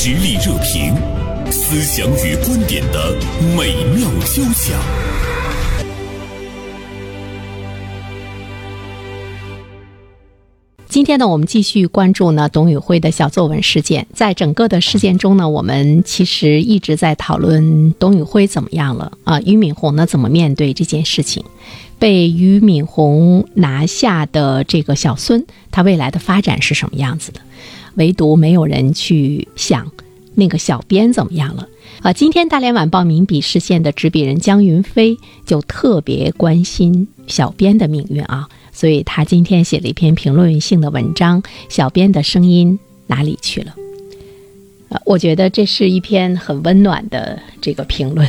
实力热评，思想与观点的美妙交响。今天呢，我们继续关注呢董宇辉的小作文事件。在整个的事件中呢，我们其实一直在讨论董宇辉怎么样了啊？俞敏洪呢怎么面对这件事情？被俞敏洪拿下的这个小孙，他未来的发展是什么样子的？唯独没有人去想那个小编怎么样了啊？今天大连晚报名笔视线的执笔人江云飞就特别关心小编的命运啊。所以他今天写了一篇评论性的文章，《小编的声音哪里去了》？呃，我觉得这是一篇很温暖的这个评论。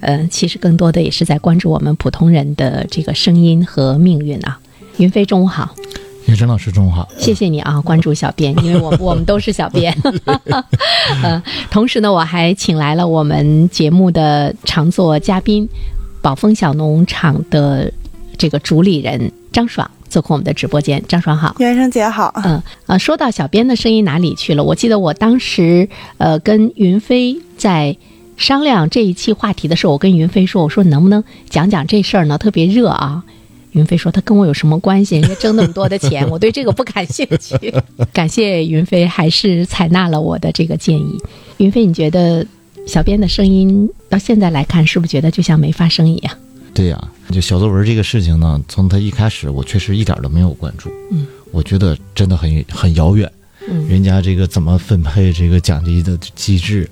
嗯，其实更多的也是在关注我们普通人的这个声音和命运啊。云飞，中午好。叶晨老师，中午好。谢谢你啊，关注小编，因为我 我们都是小编。呃，同时呢，我还请来了我们节目的常做嘉宾，宝丰小农场的这个主理人。张爽做客我们的直播间，张爽好，袁生姐好。嗯啊，说到小编的声音哪里去了？我记得我当时呃跟云飞在商量这一期话题的时候，我跟云飞说，我说能不能讲讲这事儿呢？特别热啊。云飞说他跟我有什么关系？人家挣那么多的钱，我对这个不感兴趣。感谢云飞，还是采纳了我的这个建议。云飞，你觉得小编的声音到现在来看，是不是觉得就像没发生一样？对呀。就小作文这个事情呢，从他一开始，我确实一点都没有关注。嗯，我觉得真的很很遥远。嗯，人家这个怎么分配这个奖励的机制，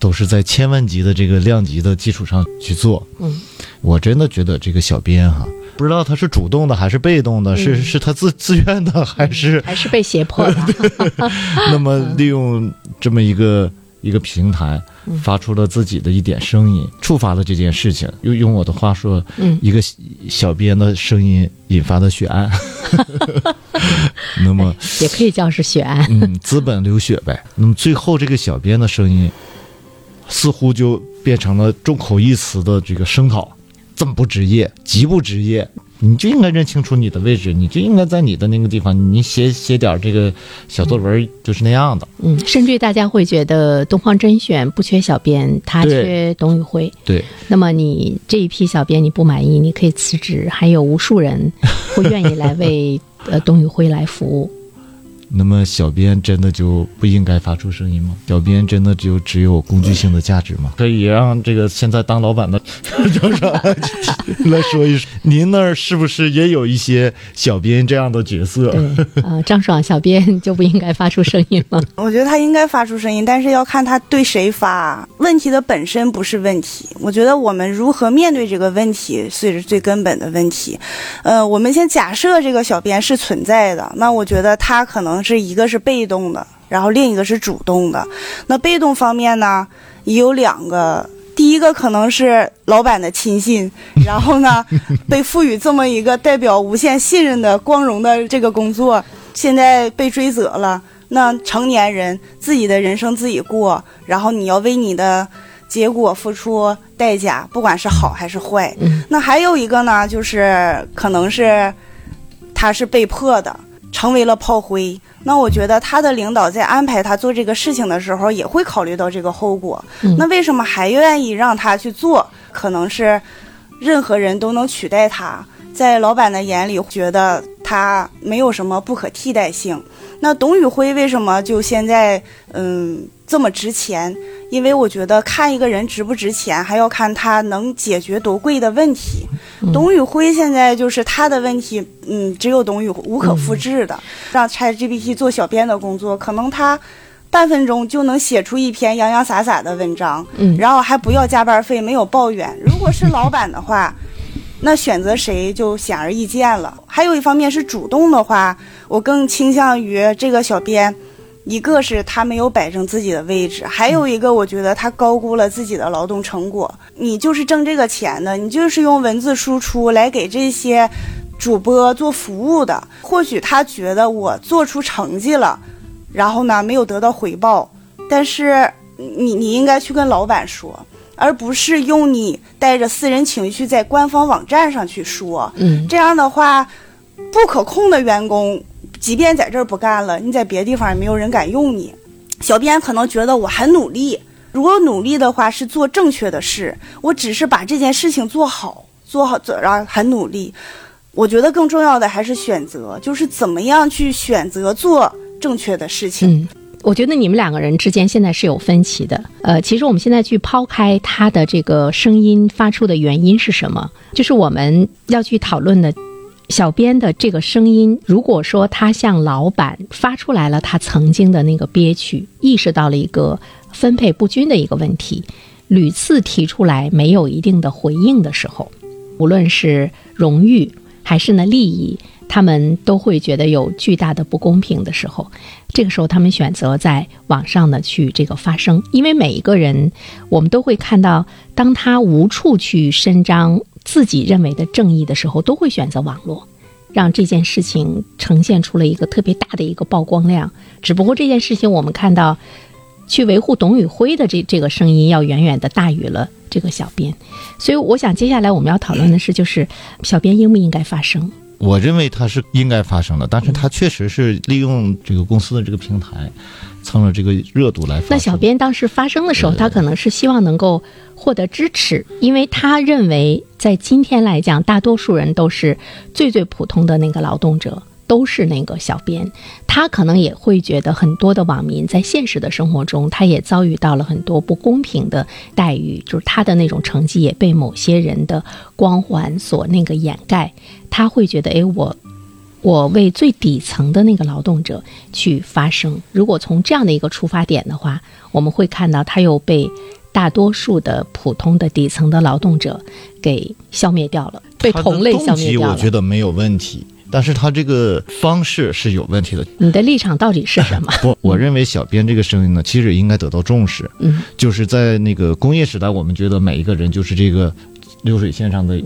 都是在千万级的这个量级的基础上去做。嗯，我真的觉得这个小编哈，不知道他是主动的还是被动的，是是他自自愿的还是还是被胁迫的？那么利用这么一个。一个平台发出了自己的一点声音，触发了这件事情。用用我的话说，一个小编的声音引发的血案，那么也可以叫是血案。嗯，资本流血呗。那么最后这个小编的声音，似乎就变成了众口一词的这个声讨，这么不职业，极不职业。你就应该认清楚你的位置，你就应该在你的那个地方，你写写点这个小作文就是那样的。嗯，甚至大家会觉得东方甄选不缺小编，他缺董宇辉。对，那么你这一批小编你不满意，你可以辞职，还有无数人会愿意来为呃董宇辉来服务。那么，小编真的就不应该发出声音吗？小编真的就只有工具性的价值吗？可以让这个现在当老板的 张爽来说一说，您那儿是不是也有一些小编这样的角色？对，啊，张爽，小编就不应该发出声音吗？我觉得他应该发出声音，但是要看他对谁发。问题的本身不是问题，我觉得我们如何面对这个问题，是最根本的问题。呃，我们先假设这个小编是存在的，那我觉得他可能。是一个是被动的，然后另一个是主动的。那被动方面呢，也有两个。第一个可能是老板的亲信，然后呢，被赋予这么一个代表无限信任的光荣的这个工作，现在被追责了。那成年人自己的人生自己过，然后你要为你的结果付出代价，不管是好还是坏。那还有一个呢，就是可能是他是被迫的。成为了炮灰，那我觉得他的领导在安排他做这个事情的时候，也会考虑到这个后果。那为什么还愿意让他去做？可能是任何人都能取代他，在老板的眼里觉得他没有什么不可替代性。那董宇辉为什么就现在嗯这么值钱？因为我觉得看一个人值不值钱，还要看他能解决多贵的问题。董宇辉现在就是他的问题，嗯，只有董宇无可复制的。让 ChatGPT 做小编的工作，可能他半分钟就能写出一篇洋洋洒洒的文章，嗯，然后还不要加班费，没有抱怨。如果是老板的话，那选择谁就显而易见了。还有一方面是主动的话，我更倾向于这个小编。一个是他没有摆正自己的位置，还有一个我觉得他高估了自己的劳动成果。你就是挣这个钱的，你就是用文字输出来给这些主播做服务的。或许他觉得我做出成绩了，然后呢没有得到回报，但是你你应该去跟老板说，而不是用你带着私人情绪在官方网站上去说。嗯，这样的话，不可控的员工。即便在这儿不干了，你在别的地方也没有人敢用你。小编可能觉得我很努力，如果努力的话是做正确的事，我只是把这件事情做好，做好做然后很努力。我觉得更重要的还是选择，就是怎么样去选择做正确的事情。嗯，我觉得你们两个人之间现在是有分歧的。呃，其实我们现在去抛开他的这个声音发出的原因是什么，就是我们要去讨论的。小编的这个声音，如果说他向老板发出来了他曾经的那个憋屈，意识到了一个分配不均的一个问题，屡次提出来没有一定的回应的时候，无论是荣誉还是呢利益，他们都会觉得有巨大的不公平的时候，这个时候他们选择在网上呢去这个发声，因为每一个人，我们都会看到，当他无处去伸张。自己认为的正义的时候，都会选择网络，让这件事情呈现出了一个特别大的一个曝光量。只不过这件事情，我们看到，去维护董宇辉的这这个声音要远远的大于了这个小编。所以，我想接下来我们要讨论的是，就是小编应不应该发声？我认为他是应该发生的，但是他确实是利用这个公司的这个平台。蹭了这个热度来。那小编当时发生的时候，他可能是希望能够获得支持，因为他认为在今天来讲，大多数人都是最最普通的那个劳动者，都是那个小编。他可能也会觉得很多的网民在现实的生活中，他也遭遇到了很多不公平的待遇，就是他的那种成绩也被某些人的光环所那个掩盖。他会觉得，哎，我。我为最底层的那个劳动者去发声。如果从这样的一个出发点的话，我们会看到他又被大多数的普通的底层的劳动者给消灭掉了，被同类消灭掉了。我觉得没有问题，但是他这个方式是有问题的。你的立场到底是什么？不，我认为小编这个声音呢，其实应该得到重视。嗯，就是在那个工业时代，我们觉得每一个人就是这个。流水线上的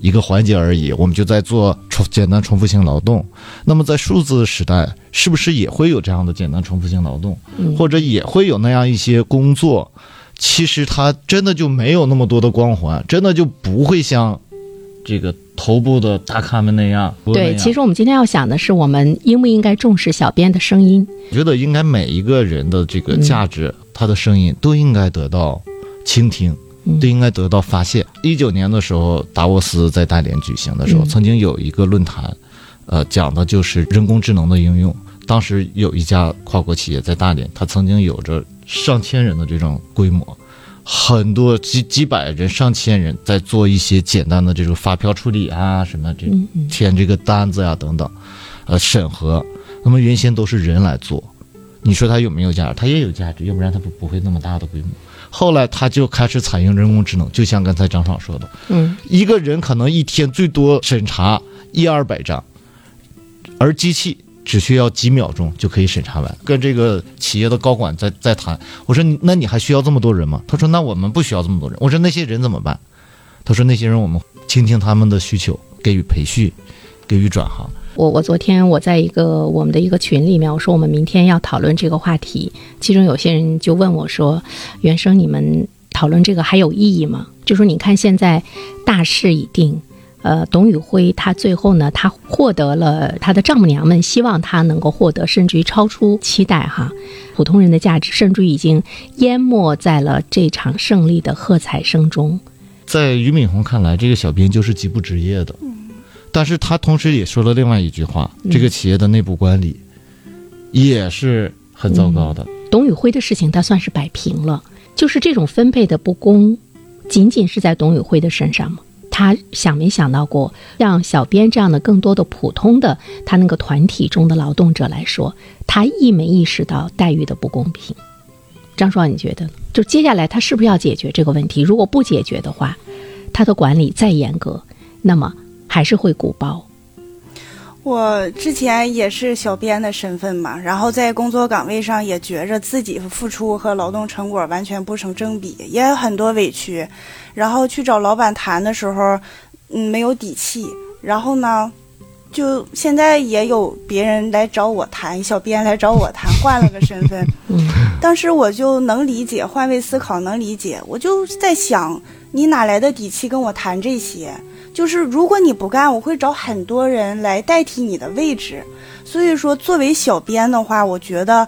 一个环节而已，我们就在做重简单重复性劳动。那么在数字时代，是不是也会有这样的简单重复性劳动，或者也会有那样一些工作？其实它真的就没有那么多的光环，真的就不会像这个头部的大咖们那样。对，其实我们今天要想的是，我们应不应该重视小编的声音？我觉得应该每一个人的这个价值，他的声音都应该得到倾听。都应该得到发泄。一九年的时候，达沃斯在大连举行的时候，曾经有一个论坛，呃，讲的就是人工智能的应用。当时有一家跨国企业在大连，它曾经有着上千人的这种规模，很多几几百人、上千人在做一些简单的这种发票处理啊，什么这填这个单子呀等等，呃，审核。那么原先都是人来做，你说它有没有价值？它也有价值，要不然它不不会那么大的规模。后来他就开始采用人工智能，就像刚才张爽说的，嗯，一个人可能一天最多审查一二百张，而机器只需要几秒钟就可以审查完。跟这个企业的高管在在谈，我说那你还需要这么多人吗？他说那我们不需要这么多人。我说那些人怎么办？他说那些人我们倾听他们的需求，给予培训，给予转行。我我昨天我在一个我们的一个群里面，我说我们明天要讨论这个话题，其中有些人就问我说：“原生，你们讨论这个还有意义吗？”就说你看现在大势已定，呃，董宇辉他最后呢，他获得了他的丈母娘们希望他能够获得，甚至于超出期待哈，普通人的价值甚至于已经淹没在了这场胜利的喝彩声中。在俞敏洪看来，这个小编就是极不职业的。但是他同时也说了另外一句话：，这个企业的内部管理也是很糟糕的。董宇辉的事情他算是摆平了，就是这种分配的不公，仅仅是在董宇辉的身上吗？他想没想到过，像小编这样的更多的普通的他那个团体中的劳动者来说，他意没意识到待遇的不公平？张爽，你觉得？就接下来他是不是要解决这个问题？如果不解决的话，他的管理再严格，那么？还是会鼓包。我之前也是小编的身份嘛，然后在工作岗位上也觉着自己付出和劳动成果完全不成正比，也有很多委屈。然后去找老板谈的时候，嗯，没有底气。然后呢，就现在也有别人来找我谈，小编来找我谈，换了个身份。嗯，当时我就能理解，换位思考能理解。我就在想，你哪来的底气跟我谈这些？就是如果你不干，我会找很多人来代替你的位置。所以说，作为小编的话，我觉得，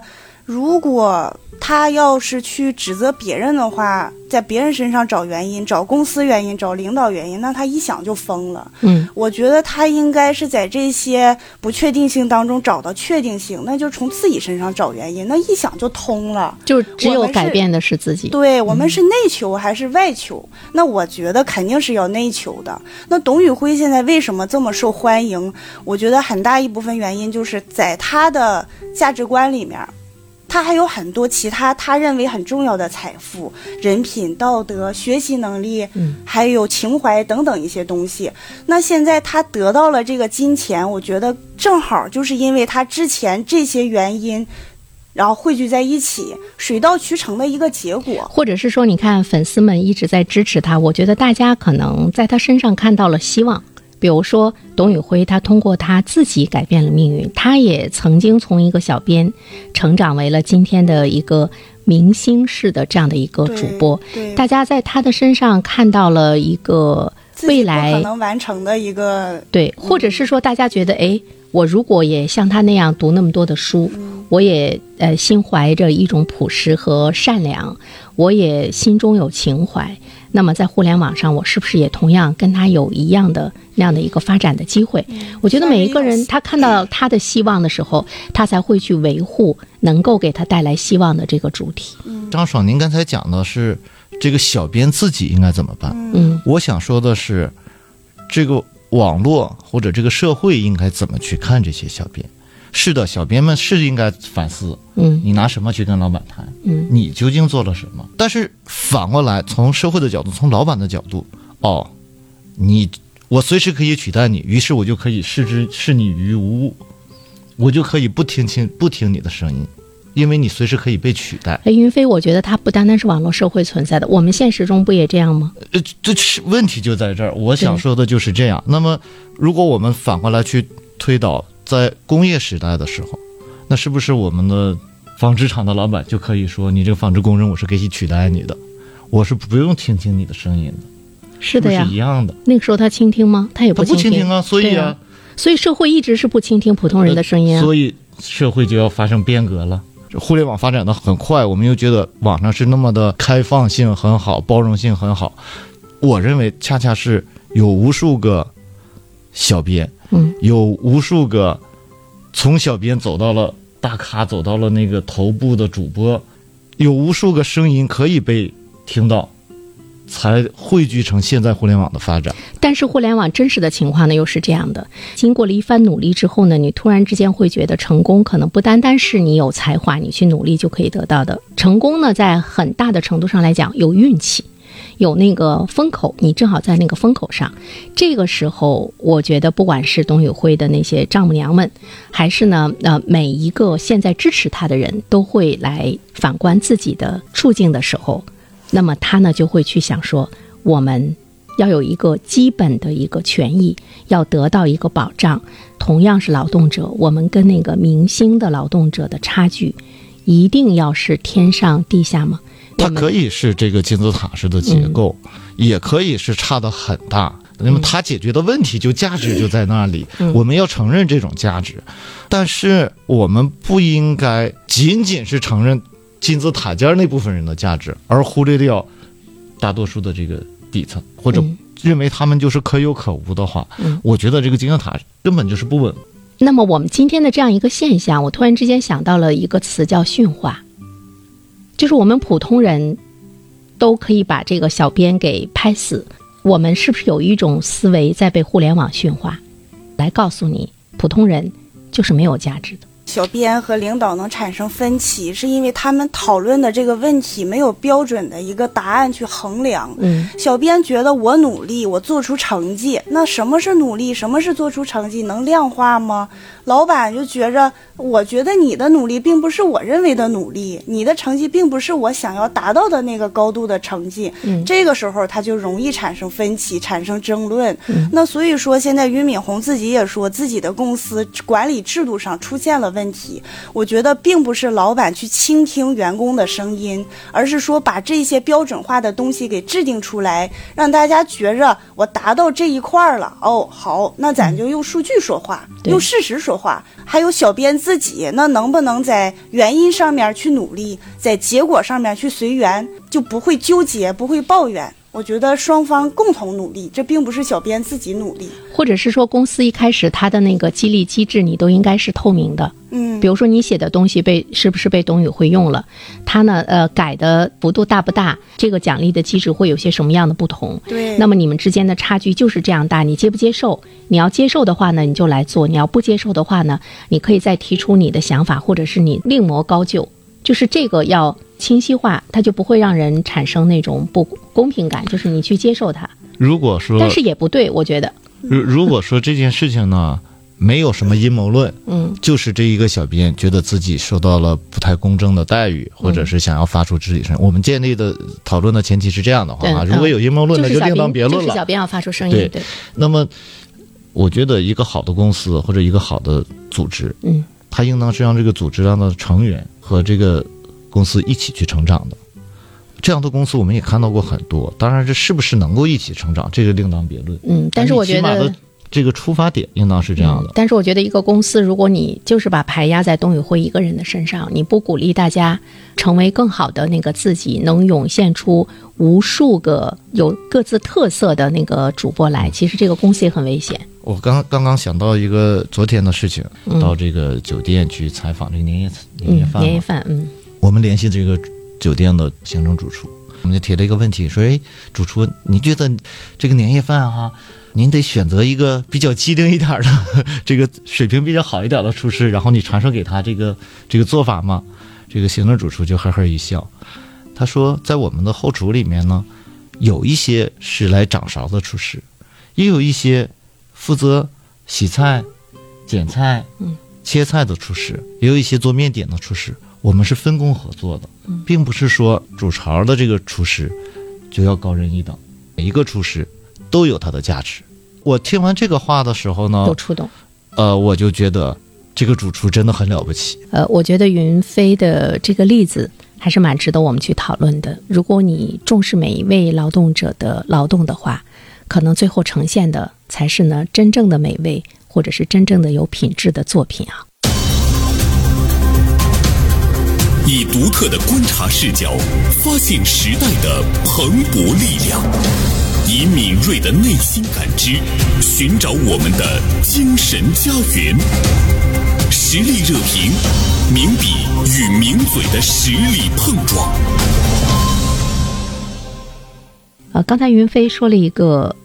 如果他要是去指责别人的话，在别人身上找原因，找公司原因，找领导原因，那他一想就疯了。嗯，我觉得他应该是在这些不确定性当中找到确定性，那就从自己身上找原因，那一想就通了。就只有改变的是自己。对我们是内求还是外求？那我觉得肯定是要内求的。那董宇辉现在为什么这么受欢迎？我觉得很大一部分原因就是在他的价值观里面。他还有很多其他他认为很重要的财富、人品、道德、学习能力，嗯，还有情怀等等一些东西。那现在他得到了这个金钱，我觉得正好就是因为他之前这些原因，然后汇聚在一起，水到渠成的一个结果。或者是说，你看粉丝们一直在支持他，我觉得大家可能在他身上看到了希望。比如说，董宇辉他通过他自己改变了命运，他也曾经从一个小编成长为了今天的一个明星式的这样的一个主播。大家在他的身上看到了一个未来可能完成的一个对，或者是说大家觉得，哎，我如果也像他那样读那么多的书，我也呃心怀着一种朴实和善良，我也心中有情怀，那么在互联网上，我是不是也同样跟他有一样的那样的一个发展的机会？我觉得每一个人他看到他的希望的时候，他才会去维护能够给他带来希望的这个主体。张爽，您刚才讲的是这个小编自己应该怎么办？嗯我想说的是，这个网络或者这个社会应该怎么去看这些小编？是的，小编们是应该反思，嗯你拿什么去跟老板谈？嗯你究竟做了什么？但是反过来，从社会的角度，从老板的角度，哦，你我随时可以取代你，于是我就可以视之视你于无物，我就可以不听清不听你的声音，因为你随时可以被取代。哎，云飞，我觉得它不单单是网络社会存在的，我们现实中不也这样吗？呃，这是问题就在这儿。我想说的就是这样。那么，如果我们反过来去推导，在工业时代的时候，那是不是我们的纺织厂的老板就可以说，你这个纺织工人，我是可以取代你的，我是不用倾听你的声音的，是的呀不是一，样的？那个时候他倾听吗？他也他不倾倾听啊，所以啊啊，所以社会一直是不倾听普通人的声音啊。所以社会就要发生变革了。互联网发展的很快，我们又觉得网上是那么的开放性很好，包容性很好。我认为恰恰是有无数个小编，嗯，有无数个从小编走到了大咖，走到了那个头部的主播，有无数个声音可以被听到，才汇聚成现在互联网的发展。但是互联网真实的情况呢，又是这样的：经过了一番努力之后呢，你突然之间会觉得成功可能不单单是你有才华，你去努力就可以得到的。成功呢，在很大的程度上来讲，有运气。有那个风口，你正好在那个风口上。这个时候，我觉得不管是董宇辉的那些丈母娘们，还是呢呃每一个现在支持他的人，都会来反观自己的处境的时候，那么他呢就会去想说，我们要有一个基本的一个权益，要得到一个保障。同样是劳动者，我们跟那个明星的劳动者的差距，一定要是天上地下吗？它可以是这个金字塔式的结构，也可以是差的很大。那么它解决的问题就价值就在那里，我们要承认这种价值，但是我们不应该仅仅是承认金字塔尖那部分人的价值，而忽略掉大多数的这个底层，或者嗯。认为他们就是可有可无的话，嗯。我觉得这个金字塔根本就是不稳。那么我们今天的这样一个现象，我突然之间想到了一个词叫驯化，就是我们普通人都可以把这个小编给拍死。我们是不是有一种思维在被互联网驯化，来告诉你普通人就是没有价值的？小编和领导能产生分歧，是因为他们讨论的这个问题没有标准的一个答案去衡量。嗯，小编觉得我努力，我做出成绩，那什么是努力？什么是做出成绩？能量化吗？老板就觉着，我觉得你的努力并不是我认为的努力，你的成绩并不是我想要达到的那个高度的成绩。嗯这个时候他就容易产生分歧，产生争论。嗯那所以说，现在俞敏洪自己也说自己的公司管理制度上出现了问题。我觉得并不是老板去倾听员工的声音，而是说把这些标准化的东西给制定出来，让大家觉着我达到这一块儿了。哦，好，那咱就用数据说话，对用事实说话，话还有小编自己，那能不能在原因上面去努力，在结果上面去随缘，就不会纠结，不会抱怨。我觉得双方共同努力，这并不是小编自己努力。或者是说，公司一开始它的那个激励机制，你都应该是透明的。嗯比如说你写的东西被是不是被董宇辉用了，他呢呃改的幅度大不大，这个奖励的机制会有些什么样的不同？对，那么你们之间的差距就是这样大，你接不接受？你要接受的话呢，你就来做；你要不接受的话呢，你可以再提出你的想法，或者是你另谋高就。就是这个要清晰化，它就不会让人产生那种不公平感。就是你去接受它，如果说但是也不对，我觉得，如如果说这件事情呢，没有什么阴谋论，嗯，就是这一个小编觉得自己受到了不太公正的待遇，或者是想要发出质疑声。我们建立的讨论的前提是这样的话啊，如果有阴谋论，就是小那就另当别，论了。就是小编要发出声音，对对，那么，我觉得一个好的公司或者一个好的组织，嗯，它应当是让这个组织上的成员和这个公司一起去成长的。这样的公司我们也看到过很多，当然这是不是能够一起成长，这个另当别论。嗯，但是我觉得起码的。这个出发点应当是这样的嗯。但是我觉得一个公司，如果你就是把牌压在董宇辉一个人的身上，你不鼓励大家成为更好的那个自己，能涌现出无数个有各自特色的那个主播来，其实这个公司也很危险。我刚刚刚想到一个昨天的事情，嗯到这个酒店去采访这个年夜年夜嗯，饭嘛年夜饭，嗯我们联系这个酒店的行政主厨，我们就提了一个问题，说：“哎，主厨，你觉得这个年夜饭哈、您得选择一个比较机灵一点的，这个水平比较好一点的厨师，然后你传授给他这个这个做法吗？”这个行政主厨就呵呵一笑，他说：“在我们的后厨里面呢，有一些是来掌勺的厨师，也有一些负责洗菜、剪菜、嗯切菜的厨师，也有一些做面点的厨师。我们是分工合作的，嗯并不是说主巢的这个厨师就要高人一等，每一个厨师都有他的价值。我听完这个话的时候呢有，触动。呃，我就觉得这个主厨真的很了不起。呃，我觉得云飞的这个例子还是蛮值得我们去讨论的。如果你重视每一位劳动者的劳动的话，可能最后呈现的才是呢真正的美味，或者是真正的有品质的作品啊。以独特的观察视角，发现时代的蓬勃力量；以敏锐的内心感知，寻找我们的精神家园。实力热评，名笔与名嘴的实力碰撞。呃，刚才云飞说了一个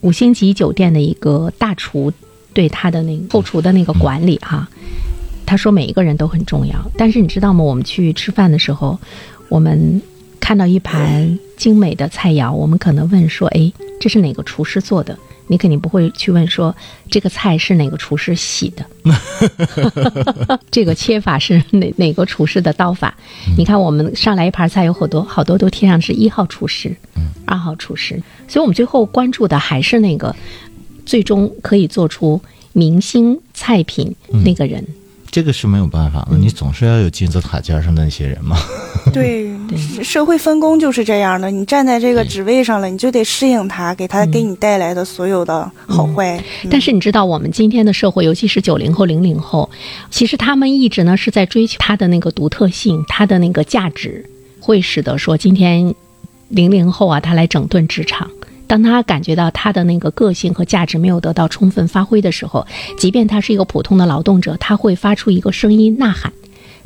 五星级酒店的一个大厨对他的那个后厨的那个管理哈、他说每一个人都很重要，但是你知道吗？我们去吃饭的时候，我们看到一盘精美的菜肴，我们可能问说：“哎，这是哪个厨师做的？”你肯定不会去问说这个菜是哪个厨师洗的，这个切法是哪哪个厨师的刀法？你看我们上来一盘菜，有好多好多都贴上是一号厨师、二号厨师，所以我们最后关注的还是那个最终可以做出明星菜品那个人。这个是没有办法的，你总是要有金字塔尖上的那些人嘛。对对社会分工就是这样的，你站在这个职位上了，你就得适应它，给它给你带来的所有的好坏。嗯但是你知道，我们今天的社会，尤其是九零后、零零后，其实他们一直呢是在追求他的那个独特性，他的那个价值，会使得说今天零零后啊，他来整顿职场。当他感觉到他的那个个性和价值没有得到充分发挥的时候，即便他是一个普通的劳动者，他会发出一个声音呐喊。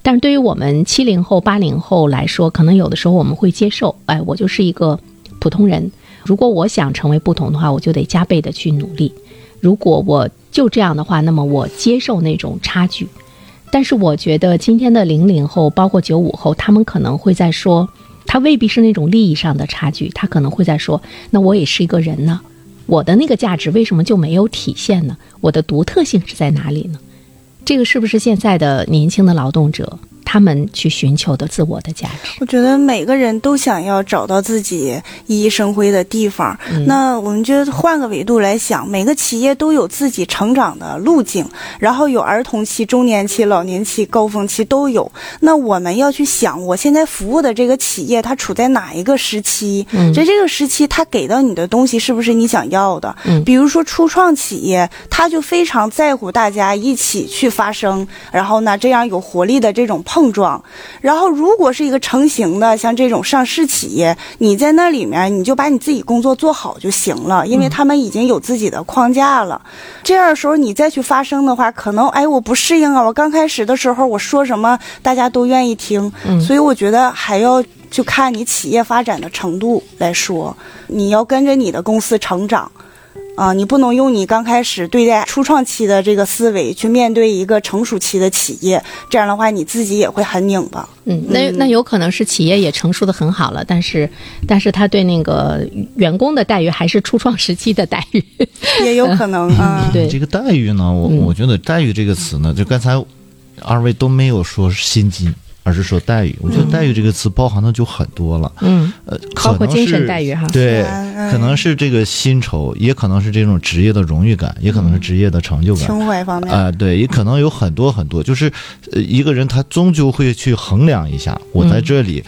但是对于我们七零后、八零后来说，可能有的时候我们会接受，哎，我就是一个普通人。如果我想成为不同的话，我就得加倍的去努力。如果我就这样的话，那么我接受那种差距。但是我觉得今天的零零后，包括九五后，他们可能会在说，他未必是那种利益上的差距，他可能会在说，那我也是一个人呢，我的那个价值为什么就没有体现呢？我的独特性是在哪里呢？这个是不是现在的年轻的劳动者，他们去寻求的自我的价值。我觉得每个人都想要找到自己熠熠生辉的地方。嗯那我们觉得换个维度来想，每个企业都有自己成长的路径，然后有儿童期、中年期、老年期、高峰期都有。那我们要去想，我现在服务的这个企业，它处在哪一个时期？嗯在这个时期，它给到你的东西是不是你想要的？嗯比如说初创企业，它就非常在乎大家一起去发声，然后呢，这样有活力的这种碰撞。然后，如果是一个成型的，像这种上市企业，你在那里面你就把你自己工作做好就行了，因为他们已经有自己的框架了。这样的时候你再去发声的话，可能哎我不适应啊，我刚开始的时候我说什么大家都愿意听，所以我觉得还要。就看你企业发展的程度来说，你要跟着你的公司成长，啊，你不能用你刚开始对待初创期的这个思维去面对一个成熟期的企业，这样的话你自己也会很拧巴。嗯，那那有可能是企业也成熟的很好了，但是但是他对那个员工的待遇还是初创时期的待遇。也有可能 啊。对这个待遇呢，我嗯我觉得待遇这个词呢，就刚才二位都没有说薪金，而是说待遇。我觉得待遇这个词包含的就很多了。嗯，呃，包括精可能是神待遇哈对，嗯可能是这个薪酬，也可能是这种职业的荣誉感，也可能是职业的成就感。情怀方面，啊、对，也可能有很多很多，就是呃一个人他终究会去衡量一下，我在这里，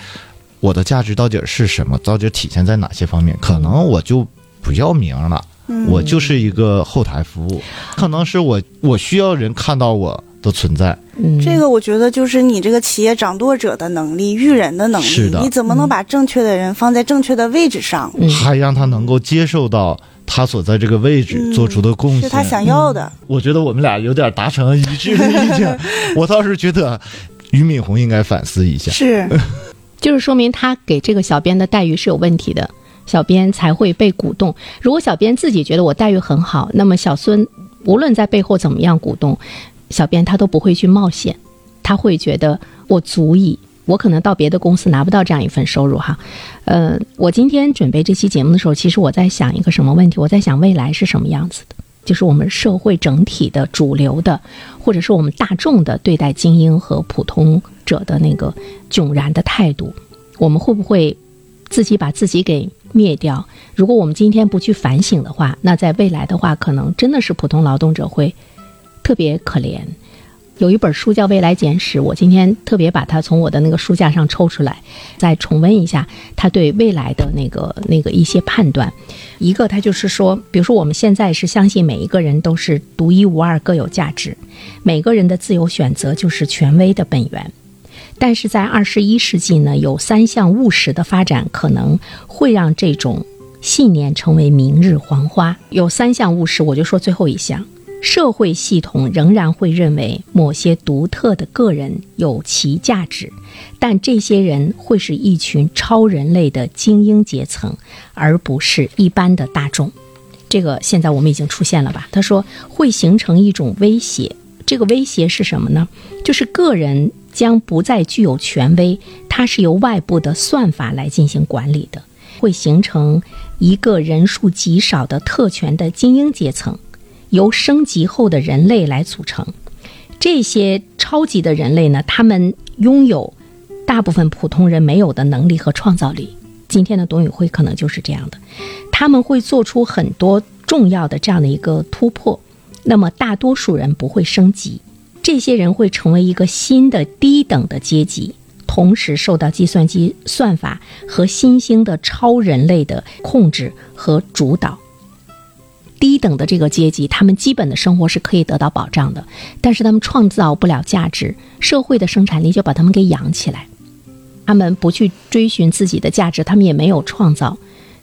我的价值到底是什么，到底体现在哪些方面？可能我就不要名了，嗯我就是一个后台服务，可能是我我需要人看到我的存在，嗯，这个我觉得就是你这个企业掌舵者的能力、育人的能力是的，你怎么能把正确的人放在正确的位置上？嗯还让他能够接受到他所在这个位置嗯做出的贡献。是他想要的。我觉得我们俩有点达成一致的意见，我倒是觉得俞敏洪应该反思一下。是，就是说明他给这个小编的待遇是有问题的，小编才会被鼓动。如果小编自己觉得我待遇很好，那么小孙无论在背后怎么样鼓动，小编他都不会去冒险，他会觉得我足以。我可能到别的公司拿不到这样一份收入哈，呃，我今天准备这期节目的时候，其实我在想一个什么问题？我在想未来是什么样子的，就是我们社会整体的主流的，或者是我们大众的对待精英和普通者的那个迥然的态度，我们会不会自己把自己给灭掉？如果我们今天不去反省的话，那在未来的话，可能真的是普通劳动者会特别可怜。有一本书叫《未来简史》，我今天特别把它从我的那个书架上抽出来，再重温一下他对未来的那个那个一些判断。一个，他就是说，比如说我们现在是相信每一个人都是独一无二、各有价值，每个人的自由选择就是权威的本源。但是在二十一世纪呢，有三项务实的发展可能会让这种信念成为明日黄花。有三项务实，我就说最后一项。社会系统仍然会认为某些独特的个人有其价值，但这些人会是一群超人类的精英阶层，而不是一般的大众。这个现在我们已经出现了吧？他说会形成一种威胁，这个威胁是什么呢？就是个人将不再具有权威，它是由外部的算法来进行管理的，会形成一个人数极少的特权的精英阶层。由升级后的人类来组成，这些超级的人类呢，他们拥有大部分普通人没有的能力和创造力。今天的董宇辉可能就是这样的，他们会做出很多重要的这样的一个突破。那么大多数人不会升级，这些人会成为一个新的低等的阶级，同时受到计算机算法和新兴的超人类的控制和主导。低等的这个阶级，他们基本的生活是可以得到保障的，但是他们创造不了价值，社会的生产力就把他们给养起来。他们不去追寻自己的价值，他们也没有创造。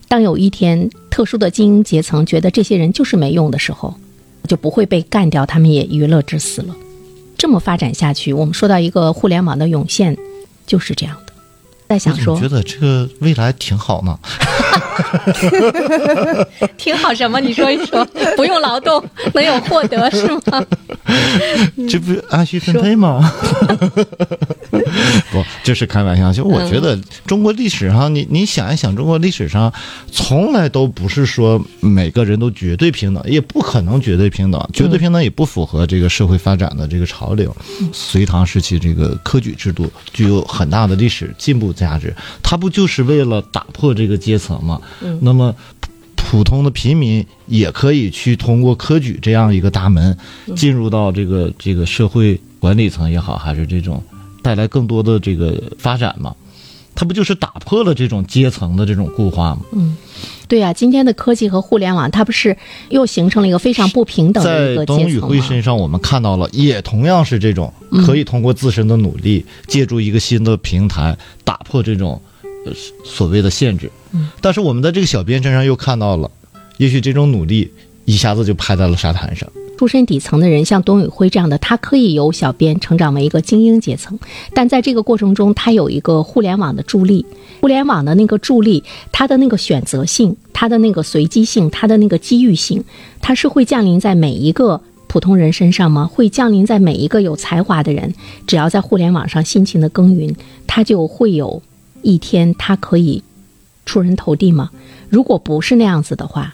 当有一天特殊的精英阶层觉得这些人就是没用的时候，就不会被干掉，他们也娱乐至死了。这么发展下去，我们说到一个互联网的涌现，就是这样。在想说，我觉得这个未来挺好呢。挺好什么？你说一说，不用劳动能有获得是吗？这不按需分配吗？不，这是开玩笑。就我觉得中国历史上，你你想一想，中国历史上从来都不是说每个人都绝对平等，也不可能绝对平等，绝对平等也不符合这个社会发展的这个潮流。隋唐时期这个科举制度具有很大的历史进步价值，它不就是为了打破这个阶层吗？那么。普通的平民也可以去通过科举这样一个大门，进入到这个这个社会管理层也好，还是这种带来更多的这个发展嘛？它不就是打破了这种阶层的这种固化吗？嗯，对呀、今天的科技和互联网，它不是又形成了一个非常不平等的一个阶层在董宇？辉身上，我们看到了，也同样是这种可以通过自身的努力，借助一个新的平台，打破这种呃所谓的限制。但是我们在这个小编身上又看到了，也许这种努力一下子就拍在了沙滩上。出身底层的人，像董宇辉这样的，他可以由小编成长为一个精英阶层，但在这个过程中，他有一个互联网的助力，互联网的那个助力，它的那个选择性，它的那个随机性，它的那个机遇性，它是会降临在每一个普通人身上吗？会降临在每一个有才华的人，只要在互联网上辛勤的耕耘，他就会有一天他可以出人头地吗？如果不是那样子的话，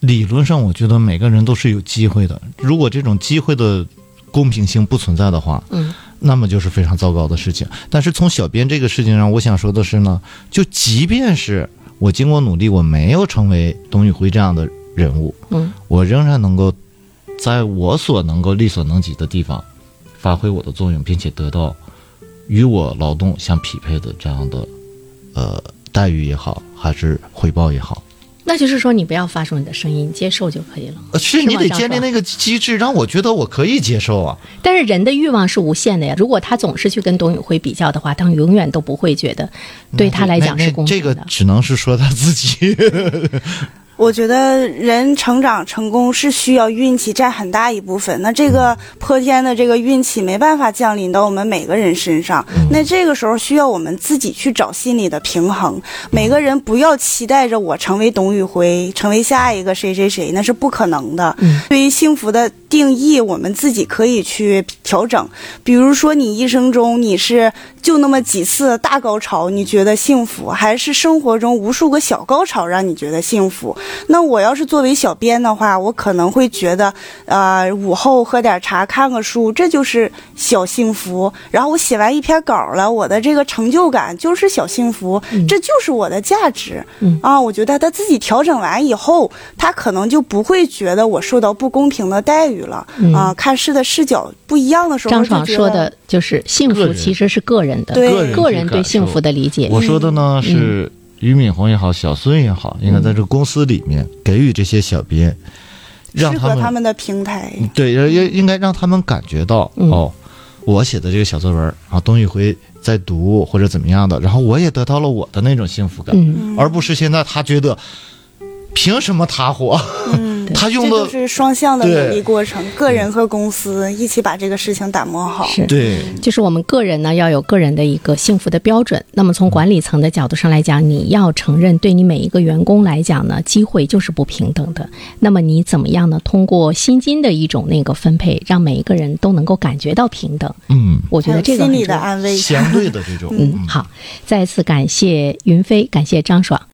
理论上，我觉得每个人都是有机会的。如果这种机会的公平性不存在的话，嗯，那么就是非常糟糕的事情。但是从小编这个事情上，我想说的是呢，就即便是我经过努力，我没有成为董宇辉这样的人物，嗯，我仍然能够在我所能够力所能及的地方发挥我的作用，并且得到与我劳动相匹配的这样的呃待遇也好，还是回报也好。那就是说你不要发出你的声音，接受就可以了。呃，是你得建立那个机制，让我觉得我可以接受啊。但是人的欲望是无限的呀，如果他总是去跟董宇辉比较的话，他永远都不会觉得对他来讲是公平的。那这个只能是说他自己。我觉得人成长成功是需要运气占很大一部分。那这个泼天的这个运气没办法降临到我们每个人身上，那这个时候需要我们自己去找心理的平衡。每个人不要期待着我成为董宇辉，成为下一个谁谁谁，那是不可能的。对于幸福的定义，我们自己可以去调整。比如说，你一生中你是就那么几次大高潮，你觉得幸福，还是生活中无数个小高潮让你觉得幸福？那我要是作为小编的话，我可能会觉得，呃，午后喝点茶，看个书，这就是小幸福。然后我写完一篇稿了，我的这个成就感就是小幸福，这就是我的价值。嗯啊，我觉得他自己调整完以后，他可能就不会觉得我受到不公平的待遇了。啊，看事的视角不一样的时候，张爽就觉得说的就是幸福其实是个人的，对个人对幸福的理解。我说的呢是俞敏洪也好，小孙也好，应该在这个公司里面给予这些小编，让适他们合他们的平台。对，应应该让他们感觉到、嗯。哦，我写的这个小作文，然后董宇辉在读或者怎么样的，然后我也得到了我的那种幸福感，嗯，而不是现在他觉得凭什么他火，嗯，他用的这就是双向的对努力过程，个人和公司一起把这个事情打磨好。是。对。就是我们个人呢要有个人的一个幸福的标准。那么从管理层的角度上来讲，你要承认，对你每一个员工来讲呢，机会就是不平等的。那么你怎么样呢？通过薪金的一种那个分配，让每一个人都能够感觉到平等。嗯，我觉得这个心理。的安慰。相对的这种，嗯，好，再次感谢云飞，感谢张爽。